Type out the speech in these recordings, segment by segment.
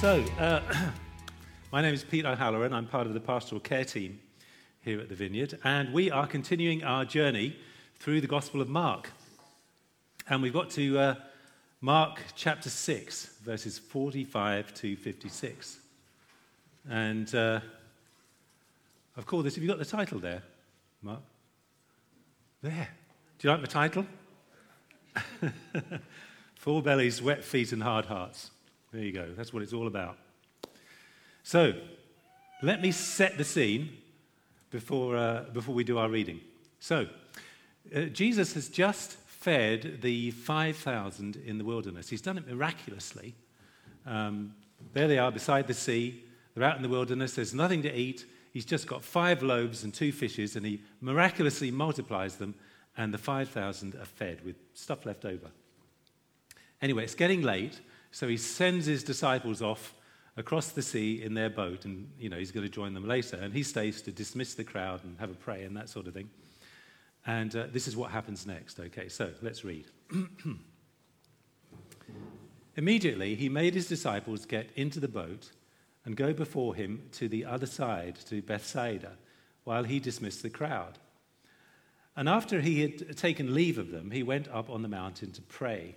So, uh, my name is Pete O'Halloran. I'm part of the pastoral care team here at the Vineyard, and we are continuing our journey through the Gospel of Mark. And we've got to uh, Mark chapter 6, verses 45 to 56. And uh, I've called this, have you got the title there, Mark? There. Do you like the title? Full bellies, wet feet, and hard hearts. There you go. That's what it's all about. So, let me set the scene before, uh, before we do our reading. So, uh, Jesus has just fed the 5,000 in the wilderness. He's done it miraculously. Um, there they are beside the sea. They're out in the wilderness. There's nothing to eat. He's just got five loaves and two fishes, and he miraculously multiplies them, and the 5,000 are fed with stuff left over. Anyway, it's getting late, so he sends his disciples off across the sea in their boat, and you know he's going to join them later. And he stays to dismiss the crowd and have a pray and that sort of thing. And uh, this is what happens next. Okay, so let's read. Immediately, he made his disciples get into the boat and go before him to the other side, to Bethsaida, while he dismissed the crowd. And after he had taken leave of them, he went up on the mountain to pray.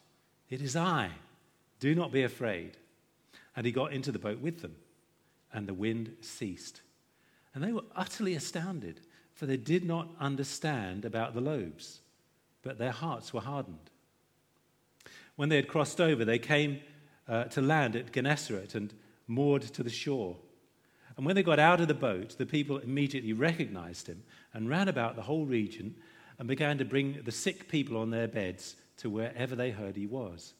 It is I. Do not be afraid. And he got into the boat with them, and the wind ceased. And they were utterly astounded, for they did not understand about the loaves, but their hearts were hardened. When they had crossed over, they came uh, to land at Gennesaret and moored to the shore. And when they got out of the boat, the people immediately recognized him and ran about the whole region and began to bring the sick people on their beds to wherever they heard he was.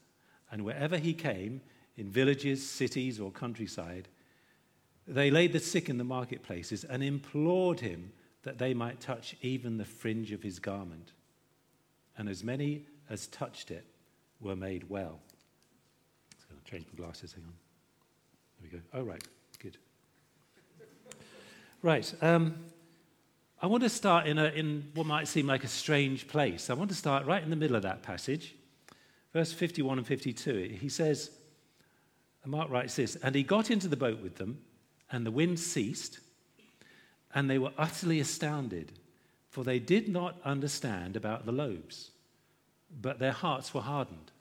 And wherever he came, in villages, cities, or countryside, they laid the sick in the marketplaces and implored him that they might touch even the fringe of his garment. And as many as touched it were made well. So I'll change my glasses, hang on. There we go. Oh, right, good. Right, um, I want to start in, a, in what might seem like a strange place. I want to start right in the middle of that passage, verse 51 and 52. He says, and Mark writes this, and he got into the boat with them, and the wind ceased, and they were utterly astounded, for they did not understand about the loaves, but their hearts were hardened.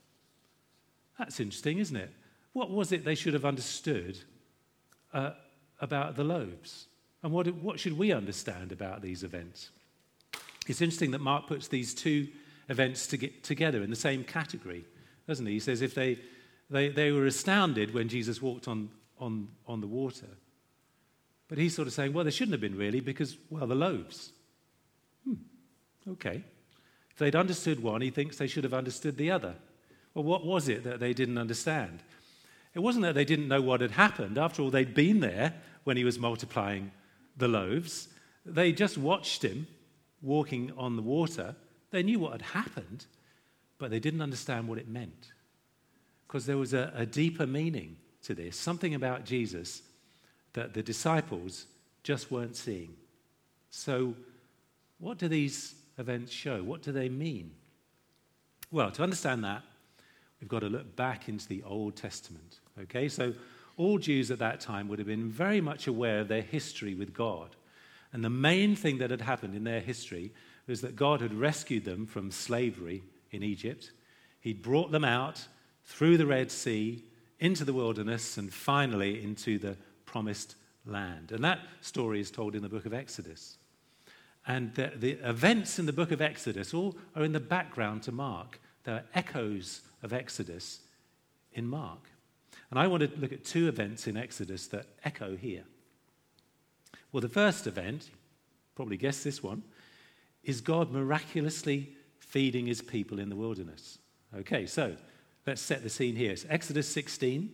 That's interesting, isn't it? What was it they should have understood uh, about the loaves? And what, what should we understand about these events? It's interesting that Mark puts these two events to together in the same category, doesn't he? He says if they, they, they were astounded when Jesus walked on, on, on the water. But he's sort of saying, well, they shouldn't have been really because, well, the loaves. Hmm, okay. If they'd understood one, he thinks they should have understood the other. Well, what was it that they didn't understand? It wasn't that they didn't know what had happened. After all, they'd been there when he was multiplying the loaves. They just watched him walking on the water. They knew what had happened, but they didn't understand what it meant. Because there was a, a deeper meaning to this, something about Jesus that the disciples just weren't seeing. So, what do these events show? What do they mean? Well, to understand that, we've got to look back into the Old Testament. Okay, so all Jews at that time would have been very much aware of their history with God. And the main thing that had happened in their history was that God had rescued them from slavery in Egypt. He'd brought them out through the Red Sea into the wilderness and finally into the promised land. And that story is told in the book of Exodus. And the, the, events in the book of Exodus all are in the background to Mark. There are echoes of Exodus in Mark. And I want to look at two events in Exodus that echo here. Well, the first event, probably guess this one, is God miraculously feeding his people in the wilderness. Okay, so let's set the scene here. It's Exodus 16.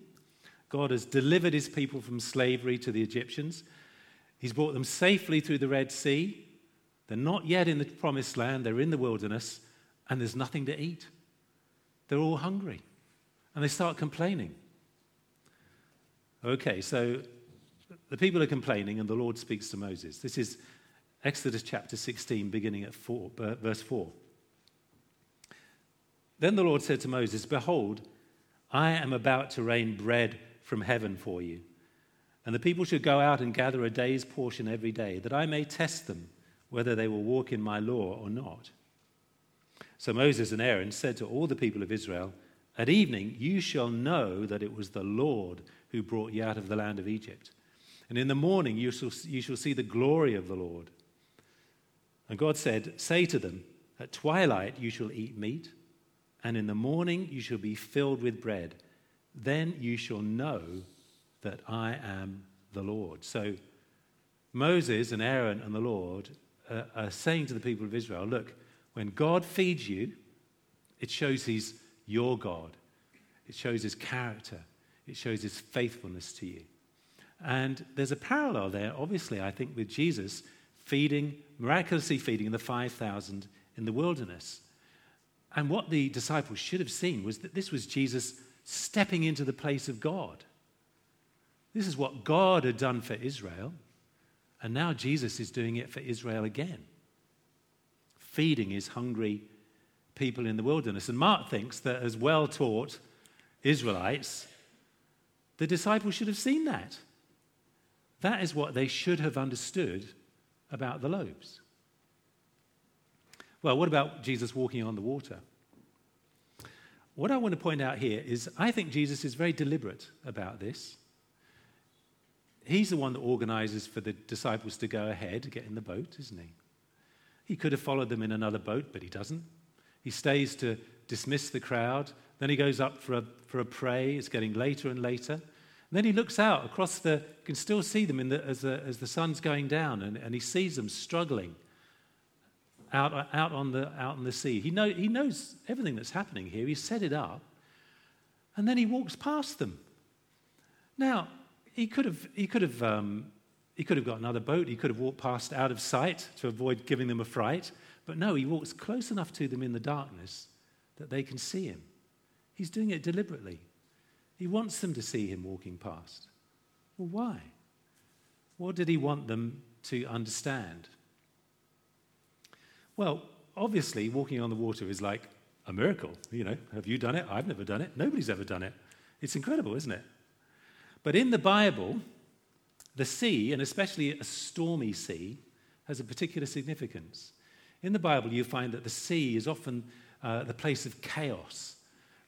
God has delivered his people from slavery to the Egyptians. He's brought them safely through the Red Sea. They're not yet in the promised land, they're in the wilderness, and there's nothing to eat. They're all hungry. And they start complaining. Okay, so the people are complaining, and the Lord speaks to Moses. This is Exodus chapter 16, beginning at four, uh, verse 4. Then the Lord said to Moses, Behold, I am about to rain bread from heaven for you. And the people should go out and gather a day's portion every day, that I may test them whether they will walk in my law or not. So Moses and Aaron said to all the people of Israel, At evening you shall know that it was the Lord who brought you out of the land of Egypt. And in the morning you shall, you shall see the glory of the Lord. And God said, Say to them, At twilight you shall eat meat, and in the morning you shall be filled with bread. Then you shall know that I am the Lord. So Moses and Aaron and the Lord uh, are saying to the people of Israel, Look, when God feeds you, it shows He's your God, it shows His character, it shows His faithfulness to you. And there's a parallel there, obviously, I think, with Jesus feeding, miraculously feeding the 5,000 in the wilderness. And what the disciples should have seen was that this was Jesus stepping into the place of God. This is what God had done for Israel, and now Jesus is doing it for Israel again, feeding his hungry people in the wilderness. And Mark thinks that as well taught Israelites, the disciples should have seen that. That is what they should have understood about the loaves. Well, what about Jesus walking on the water? What I want to point out here is I think Jesus is very deliberate about this. He's the one that organizes for the disciples to go ahead get in the boat, isn't he? He could have followed them in another boat, but he doesn't. He stays to dismiss the crowd. Then he goes up for a, for a pray. It's getting later and later. And then he looks out across the, you can still see them the, as, the, as the sun's going down, and, and he sees them struggling out, out, on the, out on the sea. He, know, he knows everything that's happening here. He's set it up, and then he walks past them. Now, he could have, he could have, um, he could have got another boat. He could have walked past out of sight to avoid giving them a fright. But no, he walks close enough to them in the darkness that they can see him. He's doing it deliberately. He wants them to see him walking past. Well, why? What did he want them to understand? Well, obviously, walking on the water is like a miracle. You know, have you done it? I've never done it. Nobody's ever done it. It's incredible, isn't it? But in the Bible, the sea, and especially a stormy sea, has a particular significance. In the Bible, you find that the sea is often uh, the place of chaos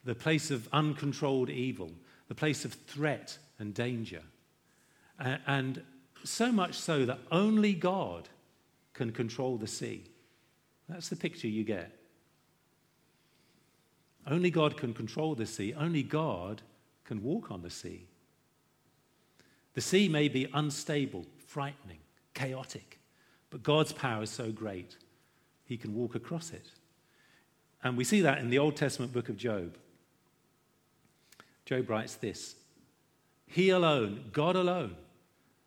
the place of uncontrolled evil, the place of threat and danger. And so much so that only God can control the sea. That's the picture you get. Only God can control the sea. Only God can walk on the sea. The sea may be unstable, frightening, chaotic, but God's power is so great, he can walk across it. And we see that in the Old Testament book of Job. Job writes this He alone, God alone,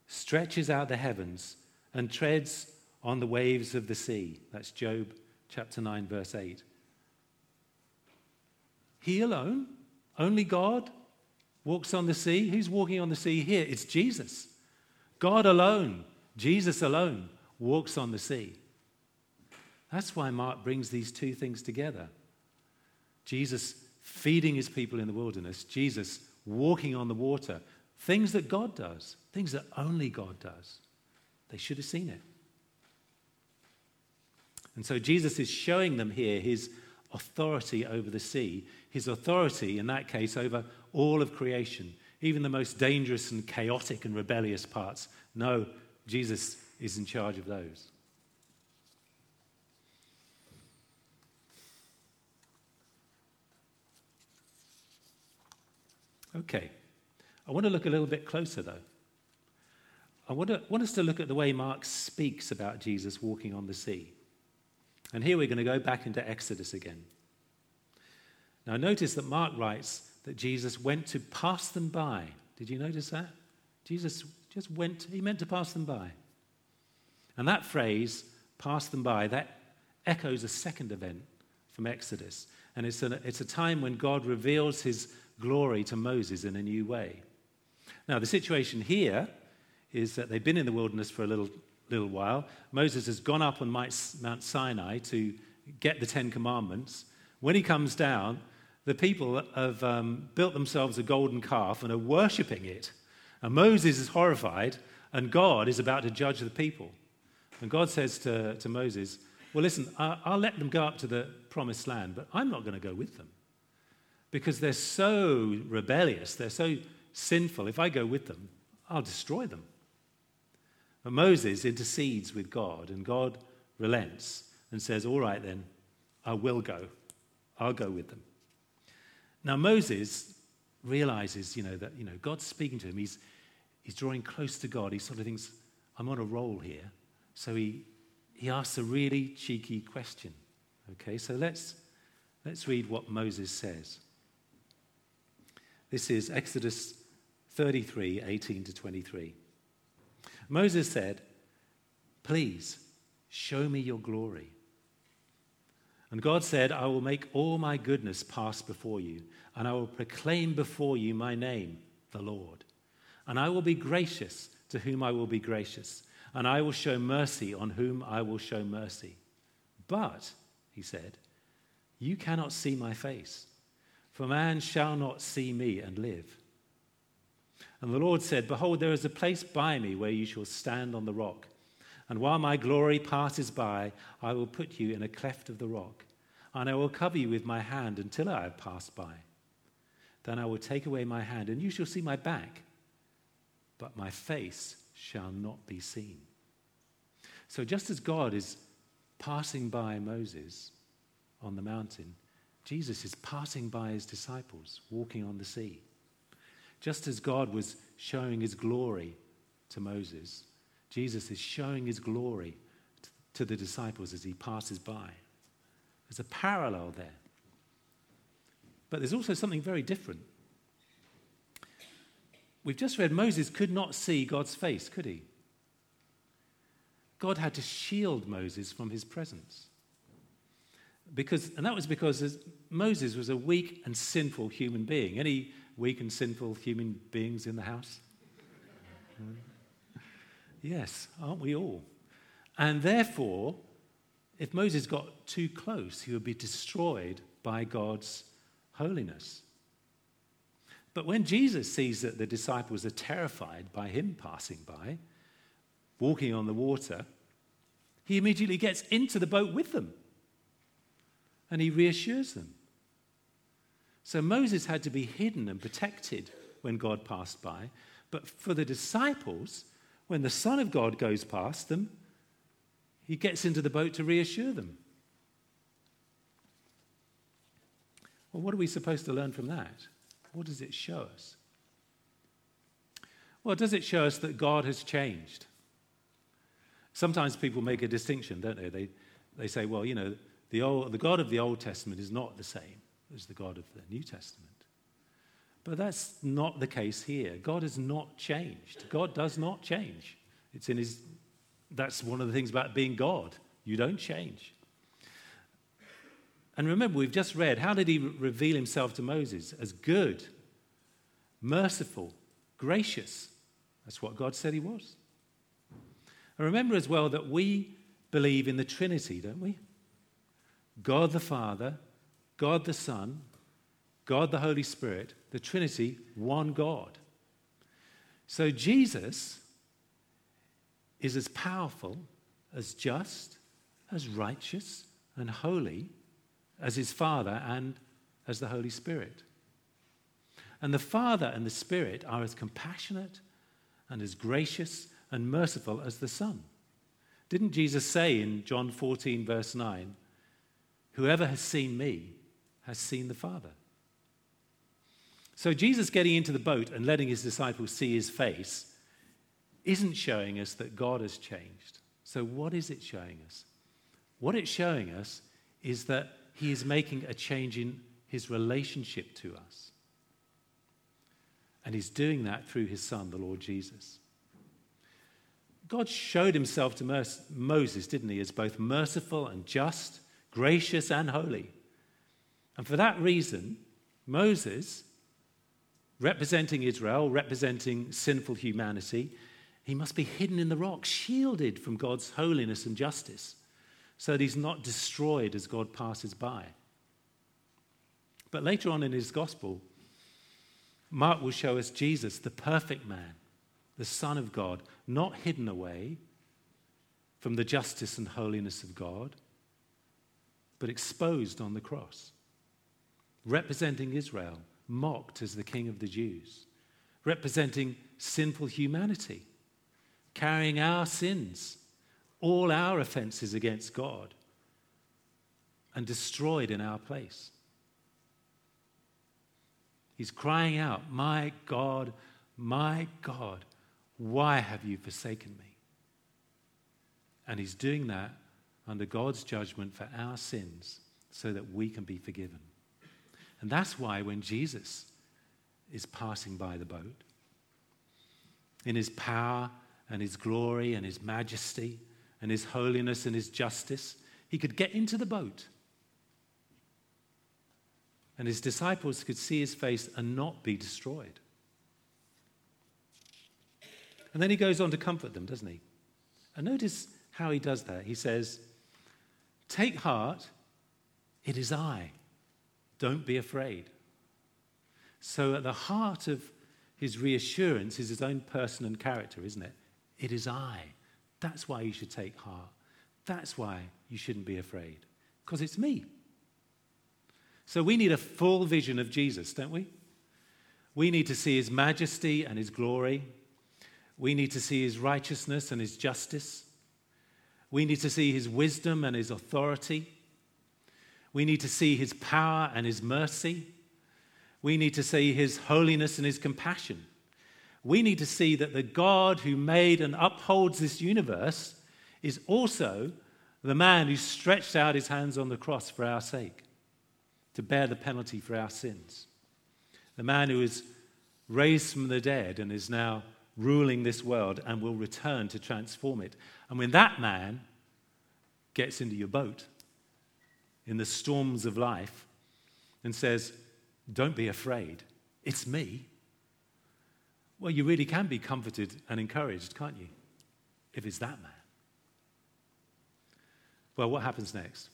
stretches out the heavens and treads on the waves of the sea. That's Job chapter 9, verse 8. He alone, only God, walks on the sea. Who's walking on the sea here? It's Jesus. God alone, Jesus alone, walks on the sea. That's why Mark brings these two things together. Jesus feeding his people in the wilderness, Jesus walking on the water, things that God does, things that only God does. They should have seen it. And so Jesus is showing them here his authority over the sea, his authority, in that case, over all of creation, even the most dangerous and chaotic and rebellious parts. No, Jesus is in charge of those. Okay, I want to look a little bit closer though. I want, to, want us to look at the way Mark speaks about Jesus walking on the sea. And here we're going to go back into Exodus again. Now, notice that Mark writes that Jesus went to pass them by. Did you notice that? Jesus just went, he meant to pass them by. And that phrase, pass them by, that echoes a second event from Exodus. And it's it's a time when God reveals his glory to Moses in a new way. Now, the situation here is that they've been in the wilderness for a little, little while. Moses has gone up on Mount Sinai to get the Ten Commandments. When he comes down, the people have um, built themselves a golden calf and are worshipping it. And Moses is horrified, and God is about to judge the people. And God says to, to Moses, Well, listen, I'll, I'll let them go up to the promised land, but I'm not going to go with them because they're so rebellious, they're so sinful. If I go with them, I'll destroy them. But Moses intercedes with God, and God relents and says, All right, then, I will go. I'll go with them. Now, Moses realizes, you know, that, you know, God's speaking to him. He's, he's drawing close to God. He sort of thinks, I'm on a roll here. So he, he asks a really cheeky question. Okay, so let's, let's read what Moses says. This is Exodus 33 18 to 23. Moses said, Please show me your glory. And God said, I will make all my goodness pass before you, and I will proclaim before you my name, the Lord. And I will be gracious to whom I will be gracious, and I will show mercy on whom I will show mercy. But, he said, you cannot see my face for man shall not see me and live. And the Lord said, Behold, there is a place by me where you shall stand on the rock. And while my glory passes by, I will put you in a cleft of the rock, and I will cover you with my hand until I have passed by. Then I will take away my hand, and you shall see my back, but my face shall not be seen. So just as God is passing by Moses on the mountain, Jesus is passing by his disciples, walking on the sea. Just as God was showing his glory to Moses, Jesus is showing his glory to the disciples as he passes by. There's a parallel there. But there's also something very different. We've just read Moses could not see God's face, could he? God had to shield Moses from his presence because, and that was because Moses was a weak and sinful human being. Any weak and sinful human beings in the house? Hmm. yes, aren't we all? And therefore, if Moses got too close, he would be destroyed by God's holiness. But when Jesus sees that the disciples are terrified by him passing by, walking on the water, he immediately gets into the boat with them and he reassures them. So Moses had to be hidden and protected when God passed by. But for the disciples, when the Son of God goes past them, he gets into the boat to reassure them. Well, what are we supposed to learn from that? What does it show us? Well, does it show us that God has changed? Sometimes people make a distinction, don't they? They, they say, well, you know, the, old, the God of the Old Testament is not the same as the God of the New Testament. But that's not the case here. God has not changed. God does not change. It's in his, that's one of the things about being God. You don't change. And remember, we've just read how did he reveal himself to Moses? As good, merciful, gracious. That's what God said he was. And remember as well that we believe in the Trinity, don't we? God the Father, God the Son, God the Holy Spirit, the Trinity, one God. So Jesus is as powerful, as just, as righteous, and holy as his Father and as the Holy Spirit. And the Father and the Spirit are as compassionate and as gracious and merciful as the Son. Didn't Jesus say in John 14, verse 9, Whoever has seen me has seen the Father? So, Jesus getting into the boat and letting his disciples see his face isn't showing us that God has changed. So, what is it showing us? What it's showing us is that he is making a change in his relationship to us. And he's doing that through his son, the Lord Jesus. God showed himself to Moses, didn't he, as both merciful and just, gracious and holy. And for that reason, Moses, representing Israel, representing sinful humanity, he must be hidden in the rock, shielded from God's holiness and justice, so that he's not destroyed as God passes by. But later on in his gospel, Mark will show us Jesus, the perfect man, the Son of God, not hidden away from the justice and holiness of God, but exposed on the cross, representing Israel, mocked as the King of the Jews, representing sinful humanity carrying our sins, all our offenses against God, and destroyed in our place. He's crying out, My God, my God, why have you forsaken me? And he's doing that under God's judgment for our sins so that we can be forgiven. And that's why when Jesus is passing by the boat, in his power and his glory and his majesty and his holiness and his justice, he could get into the boat. And his disciples could see his face and not be destroyed. And then he goes on to comfort them, doesn't he? And notice how he does that. He says, Take heart, it is I. Don't be afraid. So, at the heart of his reassurance is his own person and character, isn't it? It is I. That's why you should take heart. That's why you shouldn't be afraid, because it's me. So we need a full vision of Jesus, don't we? We need to see his majesty and his glory. We need to see his righteousness and his justice. We need to see his wisdom and his authority. We need to see his power and his mercy. We need to see his holiness and his compassion we need to see that the God who made and upholds this universe is also the man who stretched out his hands on the cross for our sake to bear the penalty for our sins. The man who is raised from the dead and is now ruling this world and will return to transform it. And when that man gets into your boat in the storms of life and says, Don't be afraid, it's me. Well, you really can be comforted and encouraged, can't you? If it's that man. Well, what happens next?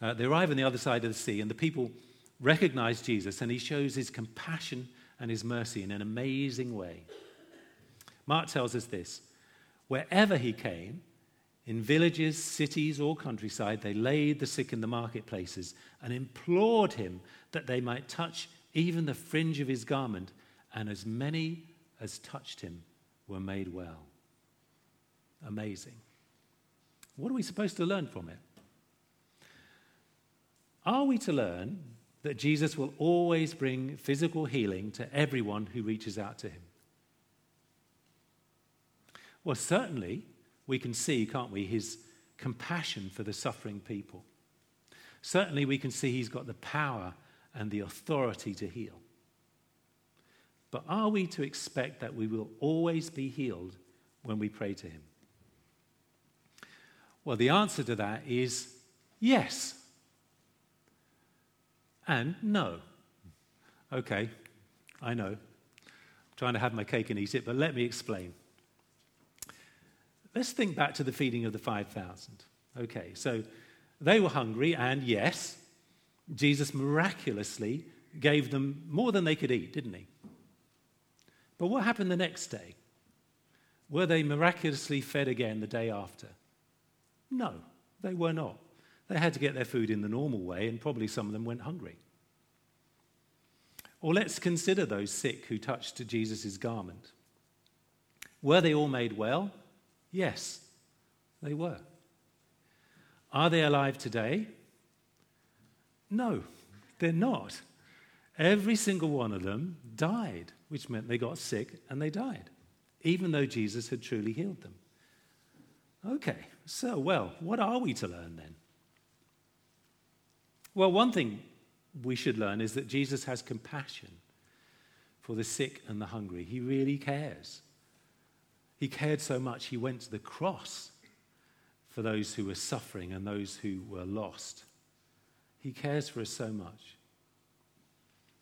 Uh, they arrive on the other side of the sea, and the people recognize Jesus, and he shows his compassion and his mercy in an amazing way. Mark tells us this wherever he came, in villages, cities, or countryside, they laid the sick in the marketplaces and implored him that they might touch even the fringe of his garment and as many as touched him were made well. Amazing. What are we supposed to learn from it? Are we to learn that Jesus will always bring physical healing to everyone who reaches out to him? Well, certainly we can see, can't we, his compassion for the suffering people. Certainly we can see he's got the power and the authority to heal. But are we to expect that we will always be healed when we pray to Him? Well, the answer to that is yes and no. Okay, I know. I'm trying to have my cake and eat it, but let me explain. Let's think back to the feeding of the 5,000. Okay, so they were hungry, and yes, Jesus miraculously gave them more than they could eat, didn't he? But what happened the next day? Were they miraculously fed again the day after? No, they were not. They had to get their food in the normal way, and probably some of them went hungry. Or let's consider those sick who touched Jesus' garment. Were they all made well? Yes, they were. Are they alive today? No, they're not. Every single one of them died, which meant they got sick and they died, even though Jesus had truly healed them. Okay, so, well, what are we to learn then? Well, one thing we should learn is that Jesus has compassion for the sick and the hungry. He really cares. He cared so much, he went to the cross for those who were suffering and those who were lost. He cares for us so much.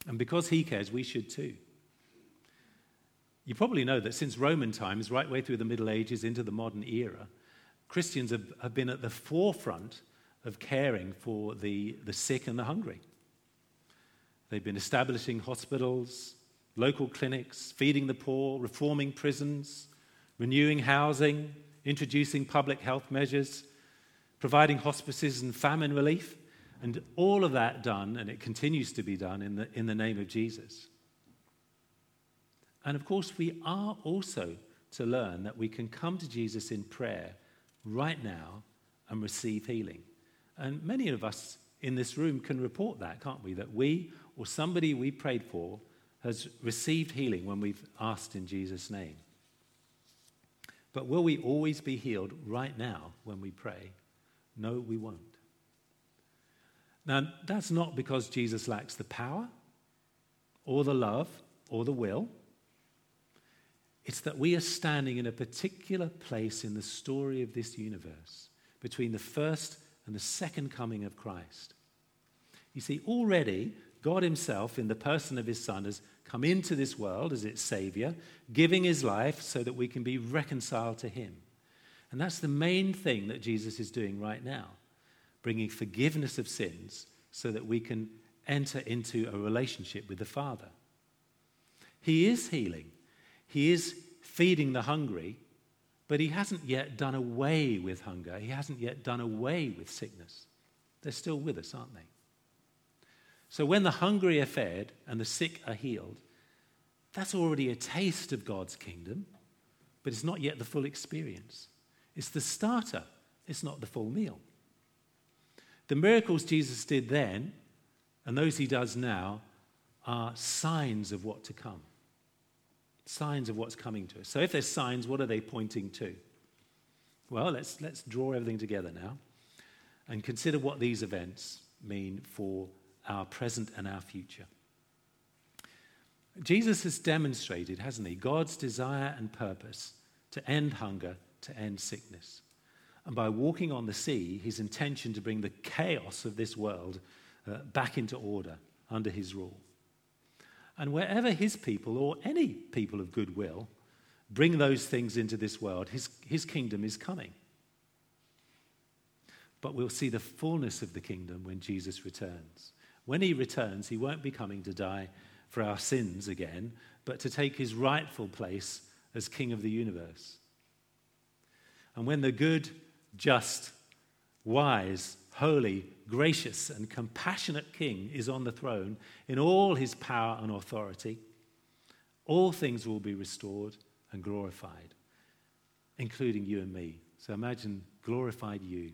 And because he cares, we should too. You probably know that since Roman times, right way through the Middle Ages into the modern era, Christians have, have been at the forefront of caring for the, the sick and the hungry. They've been establishing hospitals, local clinics, feeding the poor, reforming prisons, renewing housing, introducing public health measures, providing hospices and famine relief, and all of that done, and it continues to be done in the, in the name of Jesus. And of course, we are also to learn that we can come to Jesus in prayer right now and receive healing. And many of us in this room can report that, can't we? That we or somebody we prayed for has received healing when we've asked in Jesus' name. But will we always be healed right now when we pray? No, we won't. Now, that's not because Jesus lacks the power or the love or the will. It's that we are standing in a particular place in the story of this universe between the first and the second coming of Christ. You see, already God Himself, in the person of His Son, has come into this world as its Savior, giving His life so that we can be reconciled to Him. And that's the main thing that Jesus is doing right now, bringing forgiveness of sins so that we can enter into a relationship with the Father. He is healing, He is feeding the hungry, but He hasn't yet done away with hunger, He hasn't yet done away with sickness. They're still with us, aren't they? So when the hungry are fed and the sick are healed, that's already a taste of God's kingdom, but it's not yet the full experience. It's the starter, it's not the full meal. The miracles Jesus did then and those he does now are signs of what to come. Signs of what's coming to us. So if there's signs, what are they pointing to? Well, let's, let's draw everything together now and consider what these events mean for our present and our future. Jesus has demonstrated, hasn't he, God's desire and purpose to end hunger, to end sickness. And by walking on the sea, his intention to bring the chaos of this world uh, back into order under his rule. And wherever his people, or any people of goodwill, bring those things into this world, his, his kingdom is coming. But we'll see the fullness of the kingdom when Jesus returns. When he returns, he won't be coming to die for our sins again, but to take his rightful place as King of the universe. And when the good, just, wise, holy, gracious, and compassionate King is on the throne in all his power and authority, all things will be restored and glorified, including you and me. So imagine glorified you.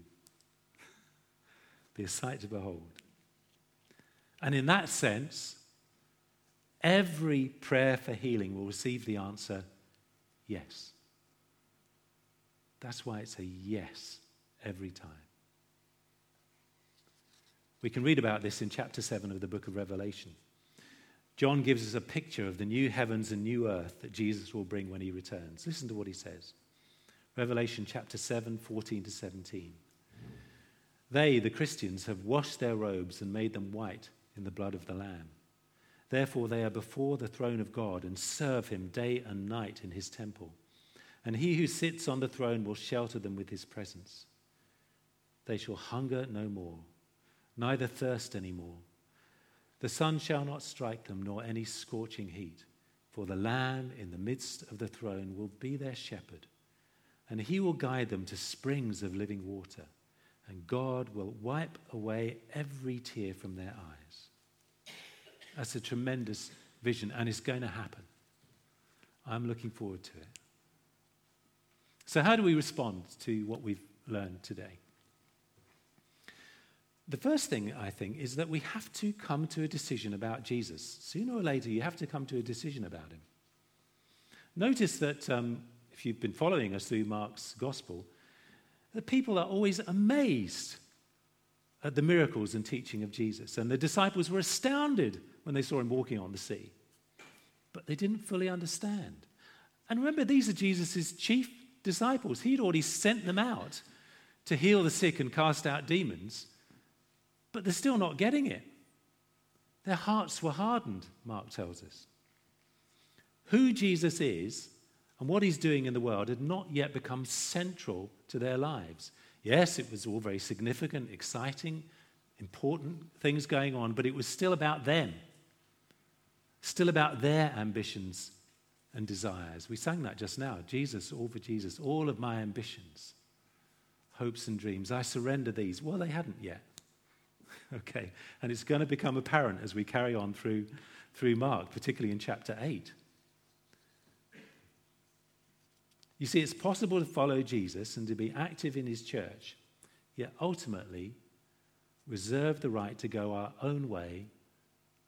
be a sight to behold. And in that sense, every prayer for healing will receive the answer yes. That's why it's a yes every time. We can read about this in chapter 7 of the book of Revelation. John gives us a picture of the new heavens and new earth that Jesus will bring when he returns. Listen to what he says Revelation chapter 7, 14 to 17. They, the Christians, have washed their robes and made them white in the blood of the Lamb. Therefore, they are before the throne of God and serve him day and night in his temple. And he who sits on the throne will shelter them with his presence. They shall hunger no more, neither thirst any more. The sun shall not strike them, nor any scorching heat. For the Lamb in the midst of the throne will be their shepherd, and he will guide them to springs of living water and God will wipe away every tear from their eyes. That's a tremendous vision, and it's going to happen. I'm looking forward to it. So, how do we respond to what we've learned today? The first thing, I think, is that we have to come to a decision about Jesus. Sooner or later, you have to come to a decision about him. Notice that um, if you've been following us through Mark's gospel, the people are always amazed at the miracles and teaching of Jesus. And the disciples were astounded when they saw him walking on the sea. But they didn't fully understand. And remember, these are Jesus' chief disciples. He'd already sent them out to heal the sick and cast out demons, but they're still not getting it. Their hearts were hardened, Mark tells us. Who Jesus is and what he's doing in the world had not yet become central to their lives. Yes, it was all very significant, exciting, important things going on, but it was still about them, still about their ambitions and desires. We sang that just now Jesus, all for Jesus, all of my ambitions, hopes, and dreams. I surrender these. Well, they hadn't yet. okay, and it's going to become apparent as we carry on through, through Mark, particularly in chapter 8. You see, it's possible to follow Jesus and to be active in his church, yet ultimately reserve the right to go our own way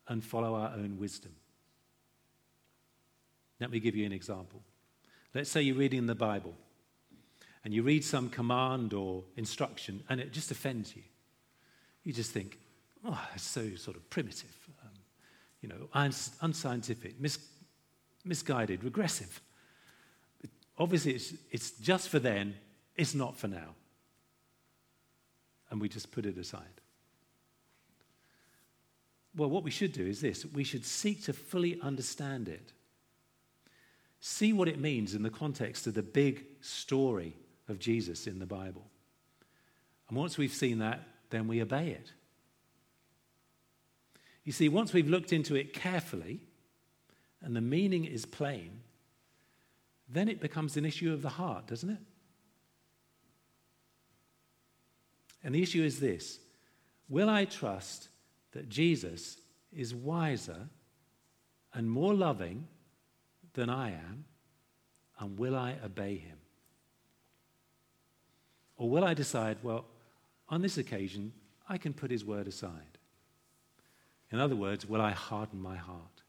and follow our own wisdom. Let me give you an example. Let's say you're reading the Bible and you read some command or instruction and it just offends you. You just think, oh, it's so sort of primitive, um, you know, unscientific, mis- misguided, regressive obviously it's, it's just for then, it's not for now. And we just put it aside. Well, what we should do is this we should seek to fully understand it, see what it means in the context of the big story of Jesus in the Bible. And once we've seen that, then we obey it. You see, once we've looked into it carefully and the meaning is plain, then it becomes an issue of the heart, doesn't it? And the issue is this Will I trust that Jesus is wiser and more loving than I am? And will I obey him? Or will I decide, well, on this occasion, I can put his word aside? In other words, will I harden my heart?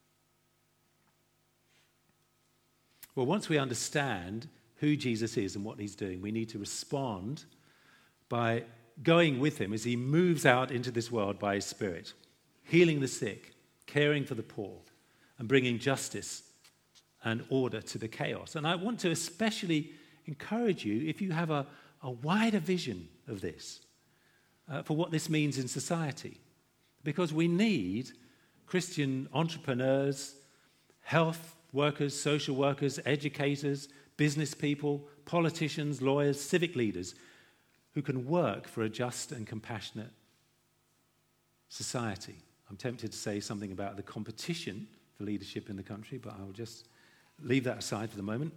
Well, once we understand who Jesus is and what he's doing, we need to respond by going with him as he moves out into this world by his Spirit, healing the sick, caring for the poor, and bringing justice and order to the chaos. And I want to especially encourage you, if you have a, a wider vision of this, uh, for what this means in society. Because we need Christian entrepreneurs, health workers, social workers, educators, business people, politicians, lawyers, civic leaders who can work for a just and compassionate society. I'm tempted to say something about the competition for leadership in the country, but I'll just leave that aside for the moment.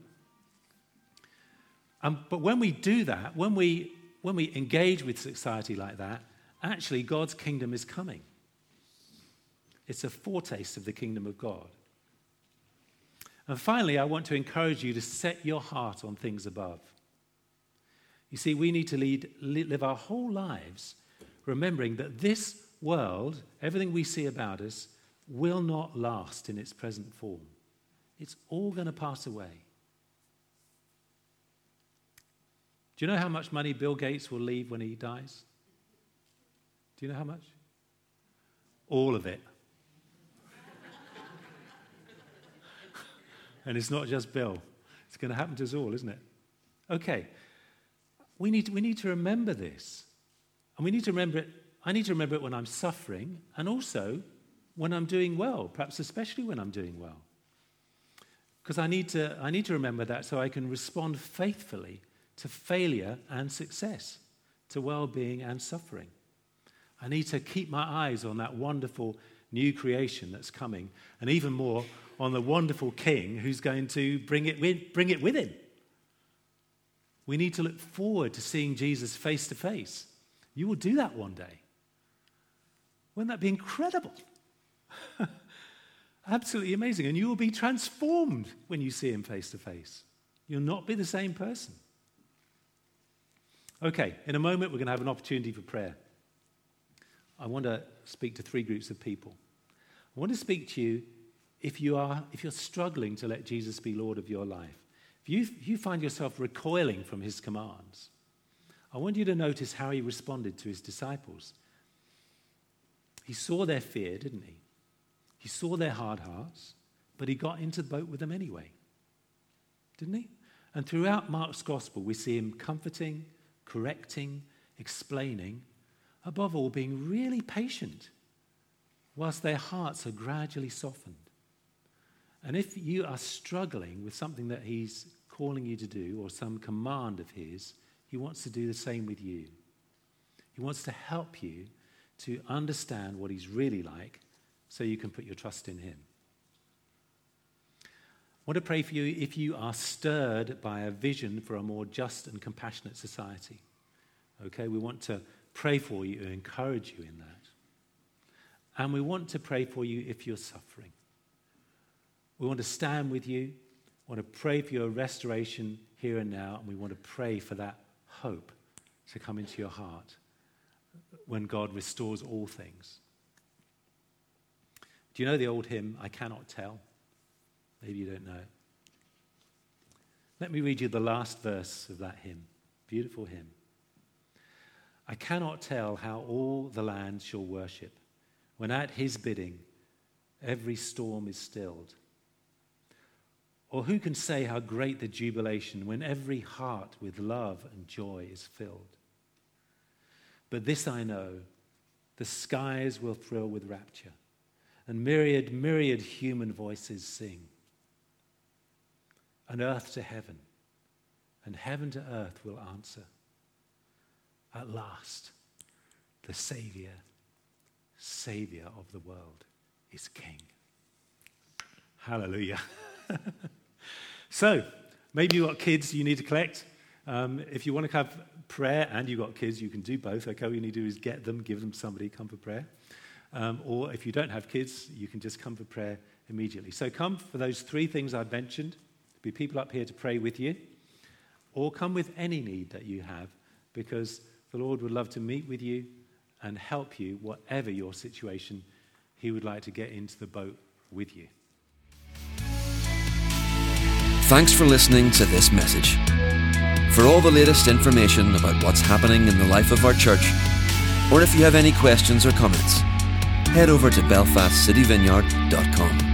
Um, but when we do that, when we, when we engage with society like that, actually God's kingdom is coming. It's a foretaste of the kingdom of God. And finally, I want to encourage you to set your heart on things above. You see, we need to lead, live our whole lives remembering that this world, everything we see about us, will not last in its present form. It's all going to pass away. Do you know how much money Bill Gates will leave when he dies? Do you know how much? All of it. And it's not just Bill. It's going to happen to us all, isn't it? Okay. We need, we need to remember this. And we need to remember it. I need to remember it when I'm suffering and also when I'm doing well, perhaps especially when I'm doing well. Because I, need to, I need to remember that so I can respond faithfully to failure and success, to well being and suffering. I need to keep my eyes on that wonderful new creation that's coming, and even more on the wonderful king who's going to bring it with, bring it with him. We need to look forward to seeing Jesus face to face You will do that one day. Wouldn't that be incredible? Absolutely amazing. And you will be transformed when you see him face to face. You'll not be the same person. Okay, in a moment, we're going to have an opportunity for prayer. I want to speak to three groups of people. I want to speak to you if, you are, if you're struggling to let Jesus be Lord of your life. If you, if you find yourself recoiling from his commands, I want you to notice how he responded to his disciples. He saw their fear, didn't he? He saw their hard hearts, but he got into the boat with them anyway. Didn't he? And throughout Mark's gospel, we see him comforting, correcting, explaining, above all, being really patient, whilst their hearts are gradually softened. And if you are struggling with something that he's calling you to do or some command of his, he wants to do the same with you. He wants to help you to understand what he's really like so you can put your trust in Him. I want to pray for you if you are stirred by a vision for a more just and compassionate society. Okay, we want to pray for you and encourage you in that. And we want to pray for you if you're suffering. We want to stand with you, we want to pray for your restoration here and now, and we want to pray for that hope to come into your heart when God restores all things. Do you know the old hymn, I Cannot Tell? Maybe you don't know. Let me read you the last verse of that hymn. Beautiful hymn. I cannot tell how all the land shall worship when at his bidding every storm is stilled. Or who can say how great the jubilation when every heart with love and joy is filled? But this I know the skies will thrill with rapture and myriad, myriad human voices sing. And earth to heaven, and heaven to earth will answer. At last, the Savior, Savior of the world, is King. Hallelujah. so, maybe you've got kids you need to collect. Um, if you want to have prayer and you've got kids, you can do both. Okay, all you need to do is get them, give them somebody, come for prayer. Um, or if you don't have kids, you can just come for prayer immediately. So come for those three things I've mentioned. Be people up here to pray with you. Or come with any need that you have, because the Lord would love to meet with you and help you, whatever your situation, He would like to get into the boat with you. Thanks for listening to this message. For all the latest information about what's happening in the life of our church, or if you have any questions or comments, head over to belfastcityvineyard.com.